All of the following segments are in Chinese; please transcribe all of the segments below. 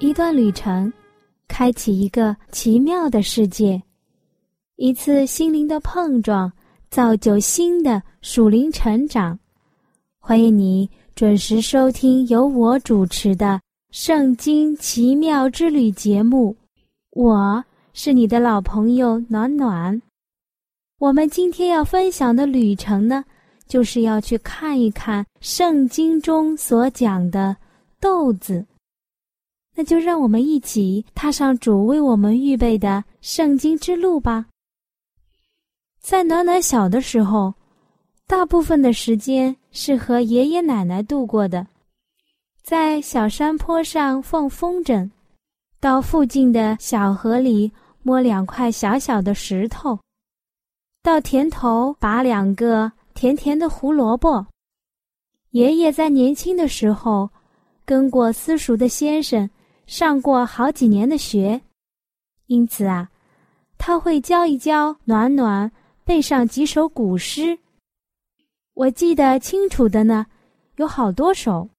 一段旅程，开启一个奇妙的世界。一次心灵的碰撞，造就新的属灵成长。欢迎你准时收听由我主持的《圣经奇妙之旅》节目。我是你的老朋友暖暖。我们今天要分享的旅程呢，就是要去看一看圣经中所讲的豆子。那就让我们一起踏上主为我们预备的圣经之路吧。在暖暖小的时候，大部分的时间是和爷爷奶奶度过的，在小山坡上放风筝，到附近的小河里摸两块小小的石头。到田头拔两个甜甜的胡萝卜。爷爷在年轻的时候，跟过私塾的先生上过好几年的学，因此啊，他会教一教暖暖背上几首古诗。我记得清楚的呢，有好多首，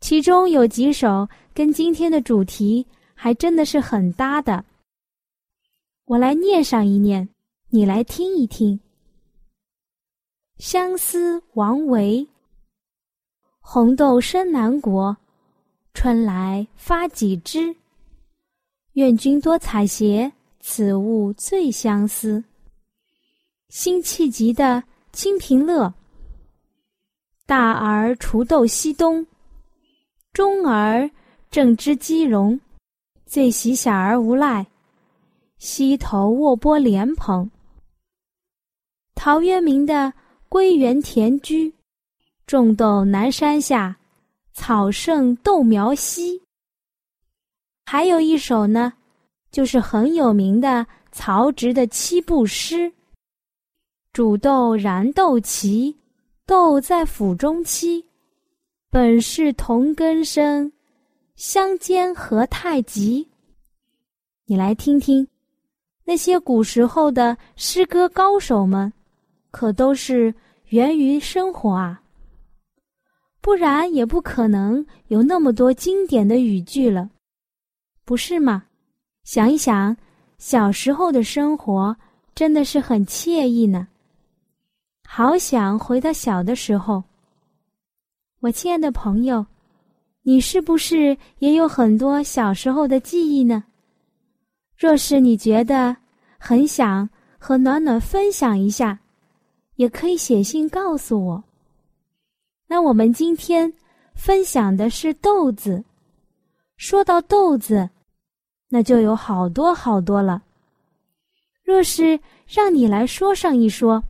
其中有几首跟今天的主题还真的是很搭的。我来念上一念。你来听一听。相思王维，红豆生南国，春来发几枝。愿君多采撷，此物最相思。辛弃疾的《清平乐》，大儿锄豆溪东，中儿正织鸡笼，最喜小儿无赖，溪头卧剥莲蓬。陶渊明的《归园田居》，种豆南山下，草盛豆苗稀。还有一首呢，就是很有名的曹植的七步诗：煮豆燃豆萁，豆在釜中泣。本是同根生，相煎何太急。你来听听，那些古时候的诗歌高手们。可都是源于生活啊，不然也不可能有那么多经典的语句了，不是吗？想一想，小时候的生活真的是很惬意呢，好想回到小的时候。我亲爱的朋友，你是不是也有很多小时候的记忆呢？若是你觉得很想和暖暖分享一下。也可以写信告诉我。那我们今天分享的是豆子。说到豆子，那就有好多好多了。若是让你来说上一说，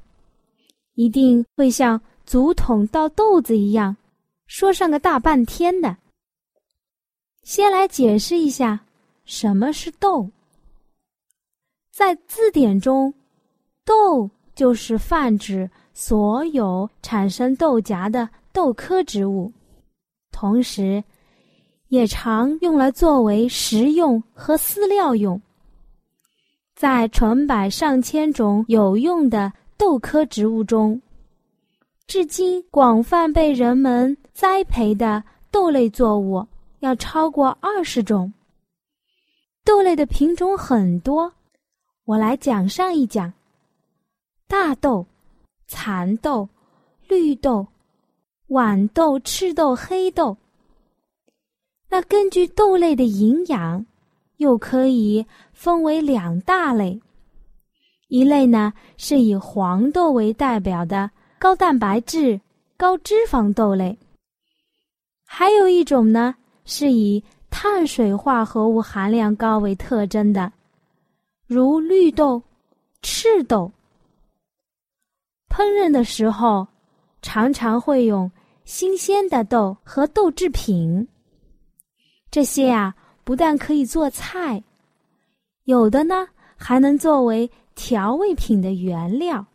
一定会像竹筒倒豆子一样，说上个大半天的。先来解释一下什么是豆。在字典中，豆。就是泛指所有产生豆荚的豆科植物，同时，也常用来作为食用和饲料用。在成百上千种有用的豆科植物中，至今广泛被人们栽培的豆类作物要超过二十种。豆类的品种很多，我来讲上一讲。大豆、蚕豆、绿豆、豌豆、赤豆、黑豆。那根据豆类的营养，又可以分为两大类。一类呢是以黄豆为代表的高蛋白质、高脂肪豆类。还有一种呢是以碳水化合物含量高为特征的，如绿豆、赤豆。烹饪的时候，常常会用新鲜的豆和豆制品。这些啊，不但可以做菜，有的呢还能作为调味品的原料。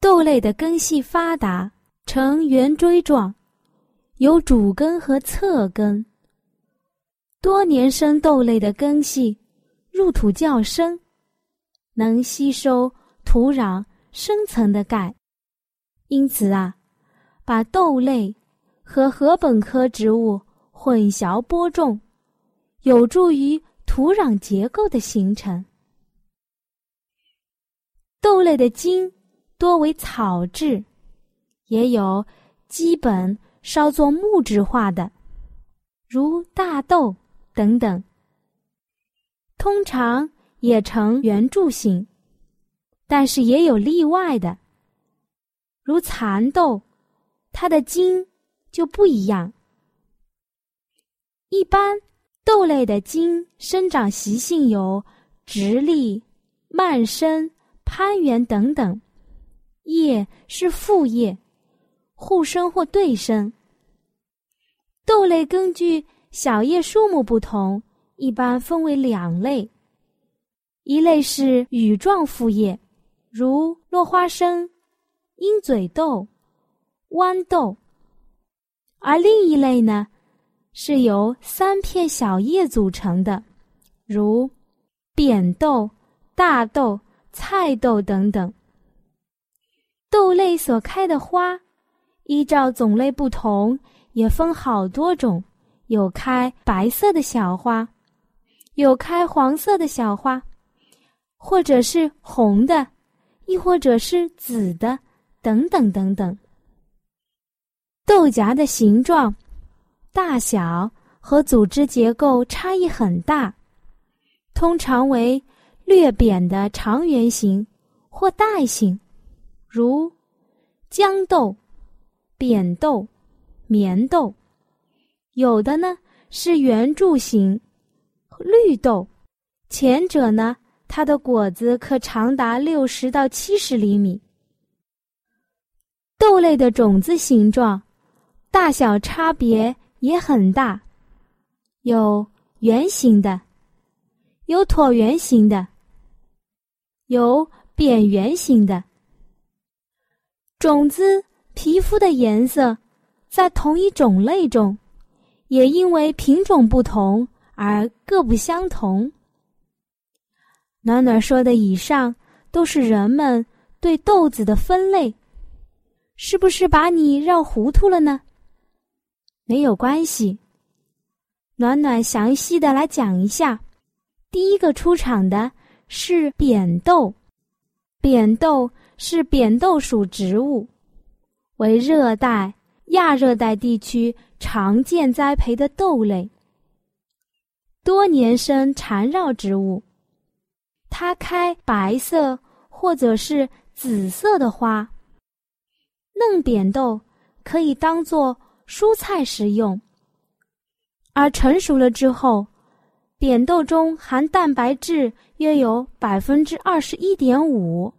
豆类的根系发达，呈圆锥状，有主根和侧根。多年生豆类的根系入土较深，能吸收土壤深层的钙，因此啊，把豆类和禾本科植物混淆播种，有助于土壤结构的形成。豆类的茎。多为草质，也有基本稍作木质化的，如大豆等等。通常也呈圆柱形，但是也有例外的，如蚕豆，它的茎就不一样。一般豆类的茎生长习性有直立、蔓生、攀援等等。叶是复叶，互生或对生。豆类根据小叶数目不同，一般分为两类：一类是羽状复叶，如落花生、鹰嘴豆、豌豆；而另一类呢，是由三片小叶组成的，如扁豆、大豆、菜豆等等。豆类所开的花，依照种类不同，也分好多种。有开白色的小花，有开黄色的小花，或者是红的，亦或者是紫的，等等等等。豆荚的形状、大小和组织结构差异很大，通常为略扁的长圆形或带形。如豇豆、扁豆、棉豆，有的呢是圆柱形绿豆，前者呢，它的果子可长达六十到七十厘米。豆类的种子形状、大小差别也很大，有圆形的，有椭圆形的，有扁圆形的。种子皮肤的颜色，在同一种类中，也因为品种不同而各不相同。暖暖说的以上都是人们对豆子的分类，是不是把你绕糊涂了呢？没有关系，暖暖详细的来讲一下。第一个出场的是扁豆，扁豆。是扁豆属植物，为热带、亚热带地区常见栽培的豆类。多年生缠绕植物，它开白色或者是紫色的花。嫩扁豆可以当做蔬菜食用，而成熟了之后，扁豆中含蛋白质约有百分之二十一点五。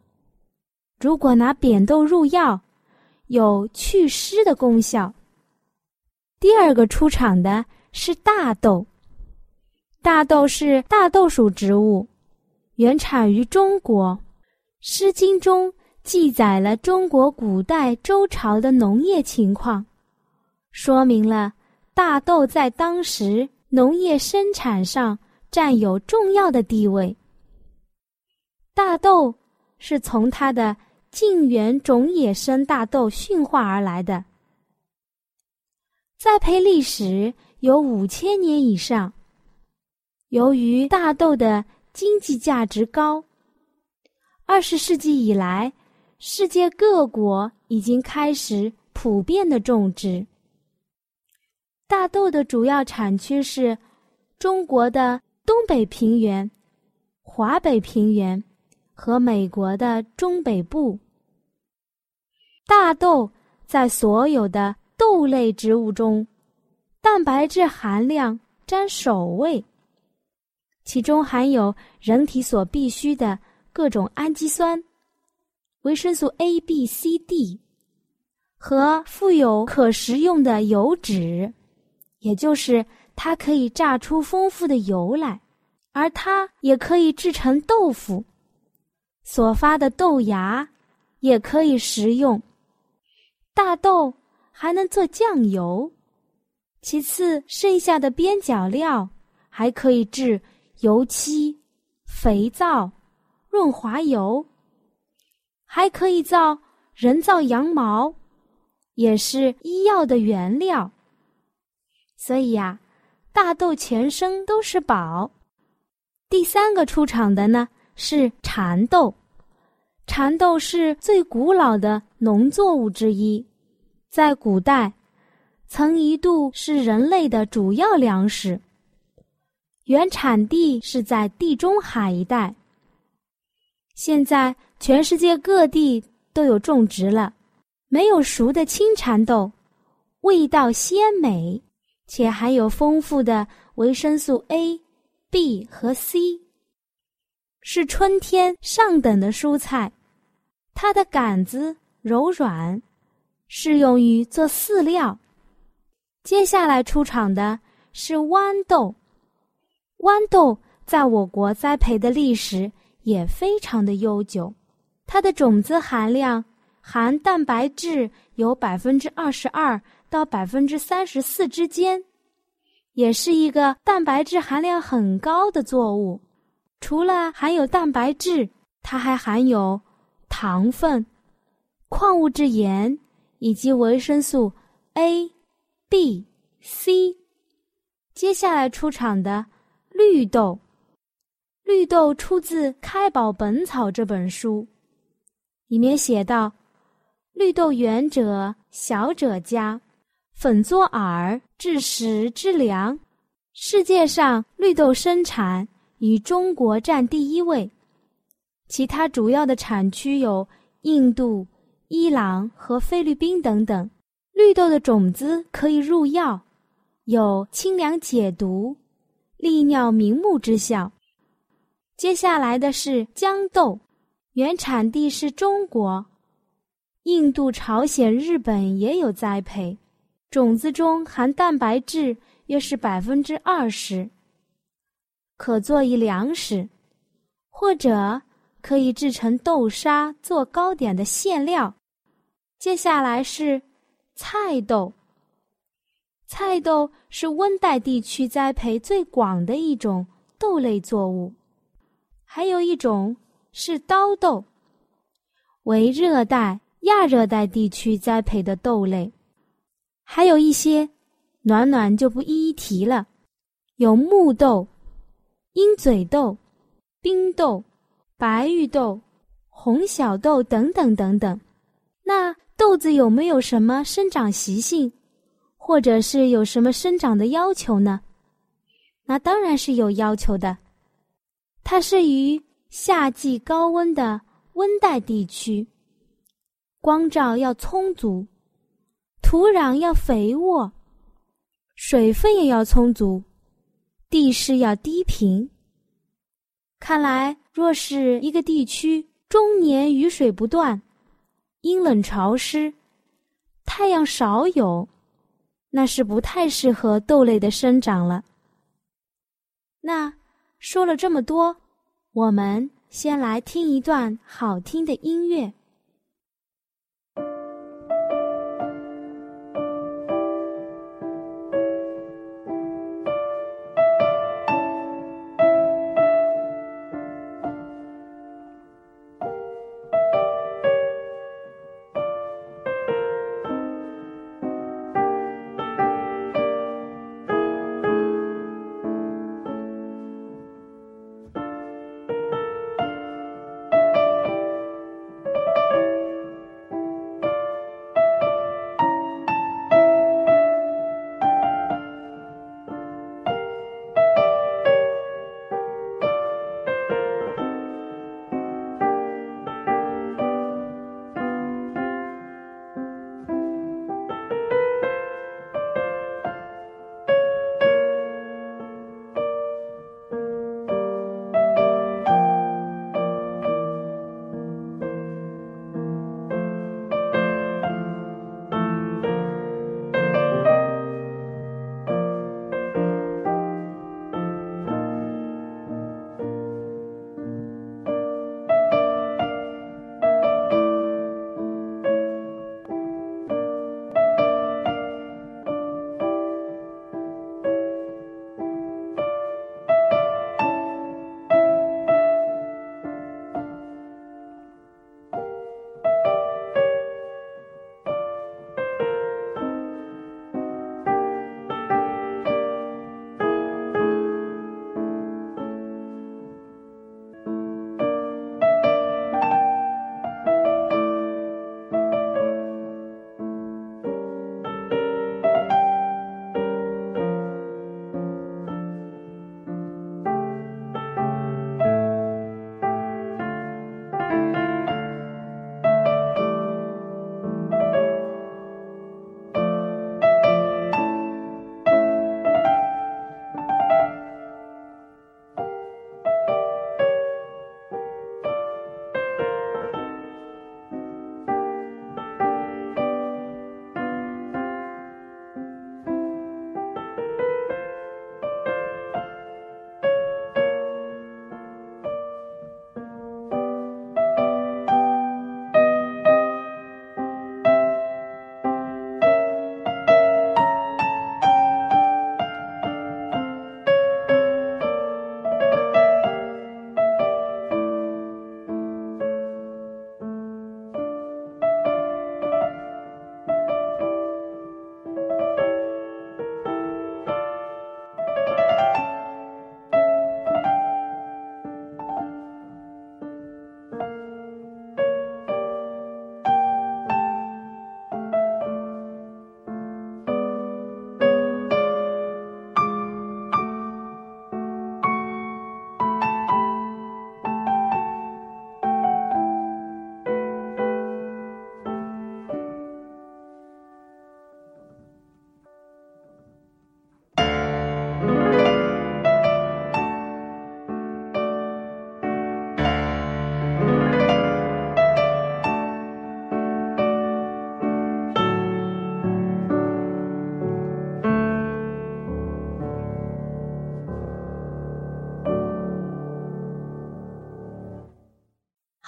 如果拿扁豆入药，有祛湿的功效。第二个出场的是大豆，大豆是大豆属植物，原产于中国。《诗经》中记载了中国古代周朝的农业情况，说明了大豆在当时农业生产上占有重要的地位。大豆是从它的。近缘种野生大豆驯化而来的，栽培历史有五千年以上。由于大豆的经济价值高，二十世纪以来，世界各国已经开始普遍的种植。大豆的主要产区是中国的东北平原、华北平原。和美国的中北部，大豆在所有的豆类植物中，蛋白质含量占首位。其中含有人体所必需的各种氨基酸、维生素 A、B、C、D 和富有可食用的油脂，也就是它可以榨出丰富的油来，而它也可以制成豆腐。所发的豆芽也可以食用，大豆还能做酱油。其次，剩下的边角料还可以制油漆、肥皂、润滑油，还可以造人造羊毛。也是医药的原料，所以呀，大豆全身都是宝。第三个出场的呢是蚕豆，蚕豆是最古老的农作物之一，在古代曾一度是人类的主要粮食。原产地是在地中海一带，现在全世界各地都有种植了。没有熟的青蚕豆，味道鲜美，且含有丰富的维生素 A、B 和 C，是春天上等的蔬菜。它的杆子柔软，适用于做饲料。接下来出场的是豌豆，豌豆在我国栽培的历史也非常的悠久，它的种子含量。含蛋白质有百分之二十二到百分之三十四之间，也是一个蛋白质含量很高的作物。除了含有蛋白质，它还含有糖分、矿物质盐以及维生素 A、B、C。接下来出场的绿豆，绿豆出自《开宝本草》这本书，里面写道。绿豆圆者，小者佳，粉作饵，制食之粮。世界上绿豆生产以中国占第一位，其他主要的产区有印度、伊朗和菲律宾等等。绿豆的种子可以入药，有清凉解毒、利尿明目之效。接下来的是豇豆，原产地是中国。印度、朝鲜、日本也有栽培，种子中含蛋白质约是百分之二十，可作为粮食，或者可以制成豆沙做糕点的馅料。接下来是菜豆，菜豆是温带地区栽培最广的一种豆类作物，还有一种是刀豆，为热带。亚热带地区栽培的豆类，还有一些暖暖就不一一提了，有木豆、鹰嘴豆、冰豆、白玉豆、红小豆等等等等。那豆子有没有什么生长习性，或者是有什么生长的要求呢？那当然是有要求的，它是于夏季高温的温带地区。光照要充足，土壤要肥沃，水分也要充足，地势要低平。看来，若是一个地区终年雨水不断，阴冷潮湿，太阳少有，那是不太适合豆类的生长了。那说了这么多，我们先来听一段好听的音乐。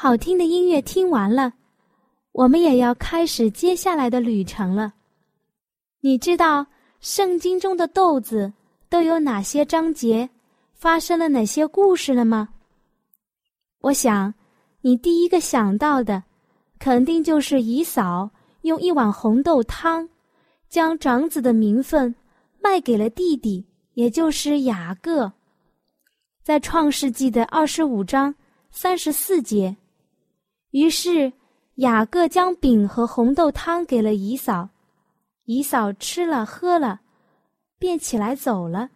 好听的音乐听完了，我们也要开始接下来的旅程了。你知道圣经中的豆子都有哪些章节，发生了哪些故事了吗？我想，你第一个想到的，肯定就是姨嫂用一碗红豆汤，将长子的名分卖给了弟弟，也就是雅各。在创世纪的二十五章三十四节。于是，雅各将饼和红豆汤给了姨嫂，姨嫂吃了喝了，便起来走了。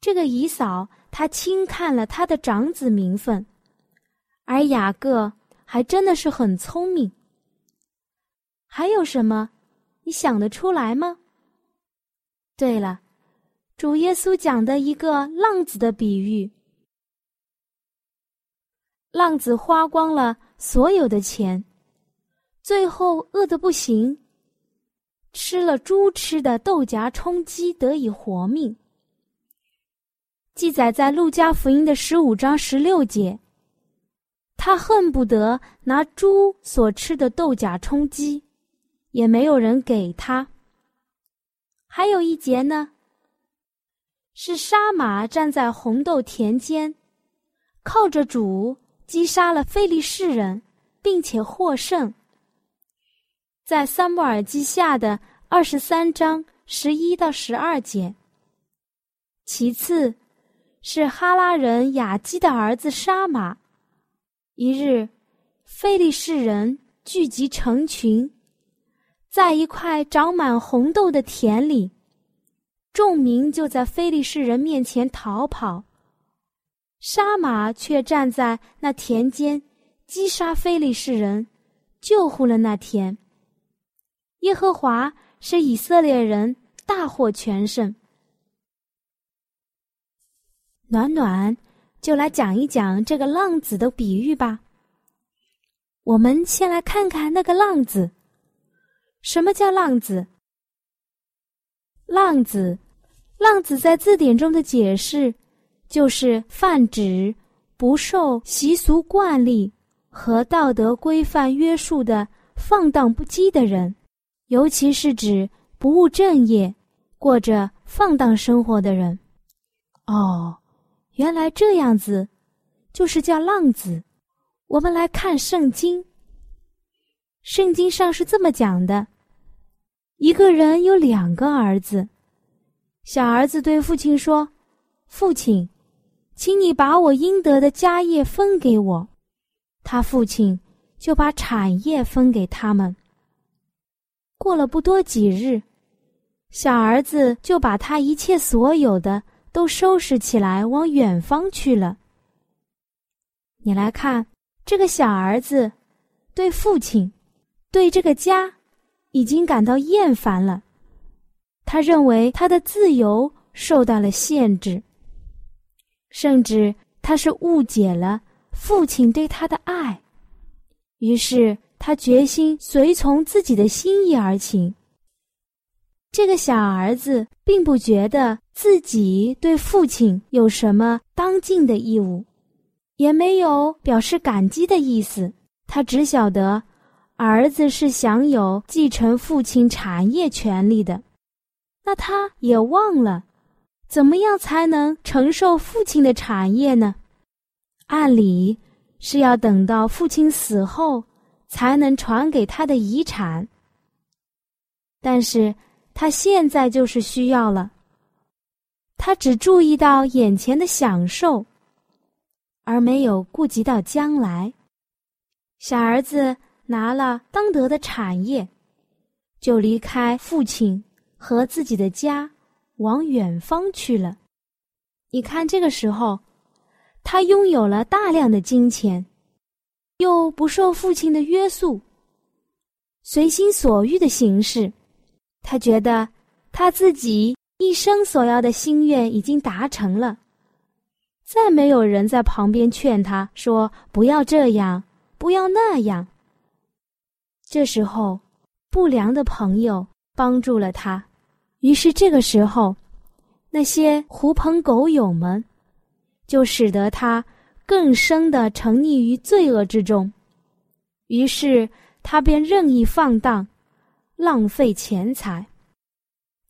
这个姨嫂，她轻看了他的长子名分，而雅各还真的是很聪明。还有什么，你想得出来吗？对了，主耶稣讲的一个浪子的比喻。浪子花光了所有的钱，最后饿得不行，吃了猪吃的豆荚充饥得以活命。记载在路加福音的十五章十六节。他恨不得拿猪所吃的豆荚充饥，也没有人给他。还有一节呢，是杀马站在红豆田间，靠着主。击杀了非利士人，并且获胜。在撒母耳记下的二十三章十一到十二节。其次，是哈拉人雅基的儿子沙马。一日，非利士人聚集成群，在一块长满红豆的田里，众民就在非利士人面前逃跑。杀马却站在那田间，击杀非利士人，救护了那田。耶和华使以色列人大获全胜。暖暖，就来讲一讲这个浪子的比喻吧。我们先来看看那个浪子。什么叫浪子？浪子，浪子在字典中的解释。就是泛指不受习俗惯例和道德规范约束的放荡不羁的人，尤其是指不务正业、过着放荡生活的人。哦，原来这样子，就是叫浪子。我们来看圣经，圣经上是这么讲的：一个人有两个儿子，小儿子对父亲说：“父亲。”请你把我应得的家业分给我，他父亲就把产业分给他们。过了不多几日，小儿子就把他一切所有的都收拾起来，往远方去了。你来看，这个小儿子对父亲、对这个家已经感到厌烦了，他认为他的自由受到了限制。甚至他是误解了父亲对他的爱，于是他决心随从自己的心意而行。这个小儿子并不觉得自己对父亲有什么当尽的义务，也没有表示感激的意思。他只晓得儿子是享有继承父亲产业权利的，那他也忘了。怎么样才能承受父亲的产业呢？按理是要等到父亲死后才能传给他的遗产。但是他现在就是需要了，他只注意到眼前的享受，而没有顾及到将来。小儿子拿了当得的产业，就离开父亲和自己的家。往远方去了。你看，这个时候，他拥有了大量的金钱，又不受父亲的约束，随心所欲的行事。他觉得他自己一生所要的心愿已经达成了，再没有人在旁边劝他说：“不要这样，不要那样。”这时候，不良的朋友帮助了他。于是这个时候，那些狐朋狗友们，就使得他更深的沉溺于罪恶之中，于是他便任意放荡，浪费钱财。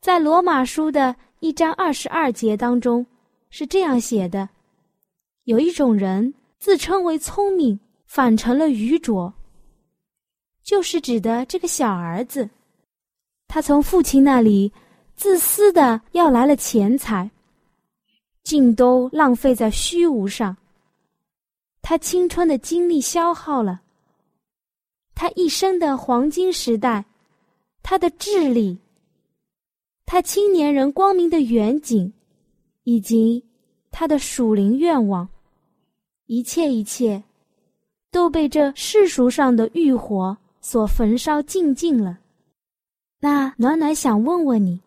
在罗马书的一章二十二节当中是这样写的：有一种人自称为聪明，反成了愚拙。就是指的这个小儿子，他从父亲那里自私的要来了钱财，竟都浪费在虚无上。他青春的精力消耗了，他一生的黄金时代，他的智力，他青年人光明的远景，以及他的属灵愿望，一切一切，都被这世俗上的欲火所焚烧尽尽了。那暖暖想问问你，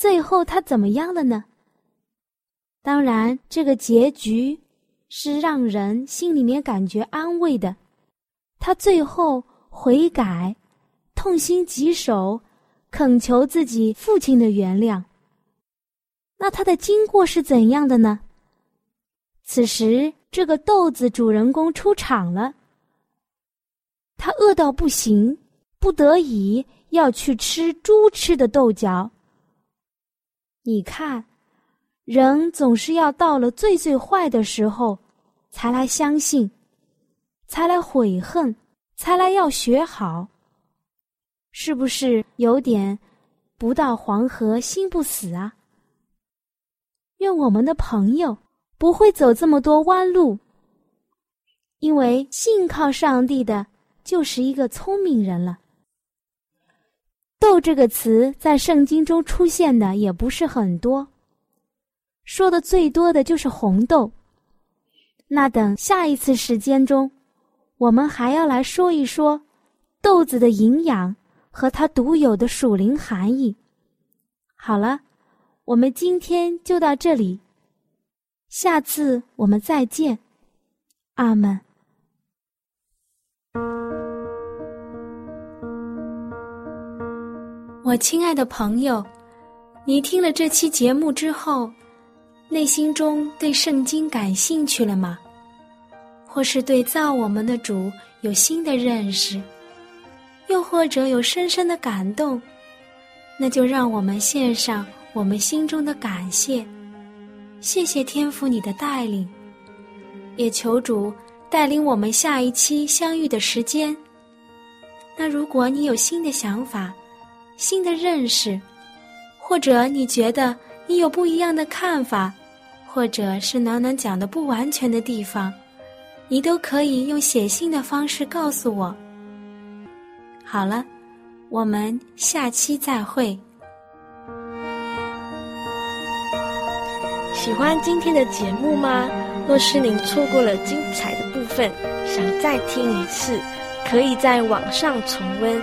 最后他怎么样了呢？当然，这个结局。是让人心里面感觉安慰的。他最后悔改，痛心疾首，恳求自己父亲的原谅。那他的经过是怎样的呢？此时，这个豆子主人公出场了。他饿到不行，不得已要去吃猪吃的豆角。你看。人总是要到了最最坏的时候，才来相信，才来悔恨，才来要学好。是不是有点不到黄河心不死啊？愿我们的朋友不会走这么多弯路，因为信靠上帝的就是一个聪明人了。斗这个词在圣经中出现的也不是很多。说的最多的就是红豆，那等下一次时间中，我们还要来说一说豆子的营养和它独有的属灵含义。好了，我们今天就到这里，下次我们再见，阿门。我亲爱的朋友，你听了这期节目之后。内心中对圣经感兴趣了吗？或是对造我们的主有新的认识，又或者有深深的感动？那就让我们献上我们心中的感谢，谢谢天父你的带领，也求主带领我们下一期相遇的时间。那如果你有新的想法、新的认识，或者你觉得你有不一样的看法，或者是暖暖讲的不完全的地方，你都可以用写信的方式告诉我。好了，我们下期再会。喜欢今天的节目吗？若是您错过了精彩的部分，想再听一次，可以在网上重温。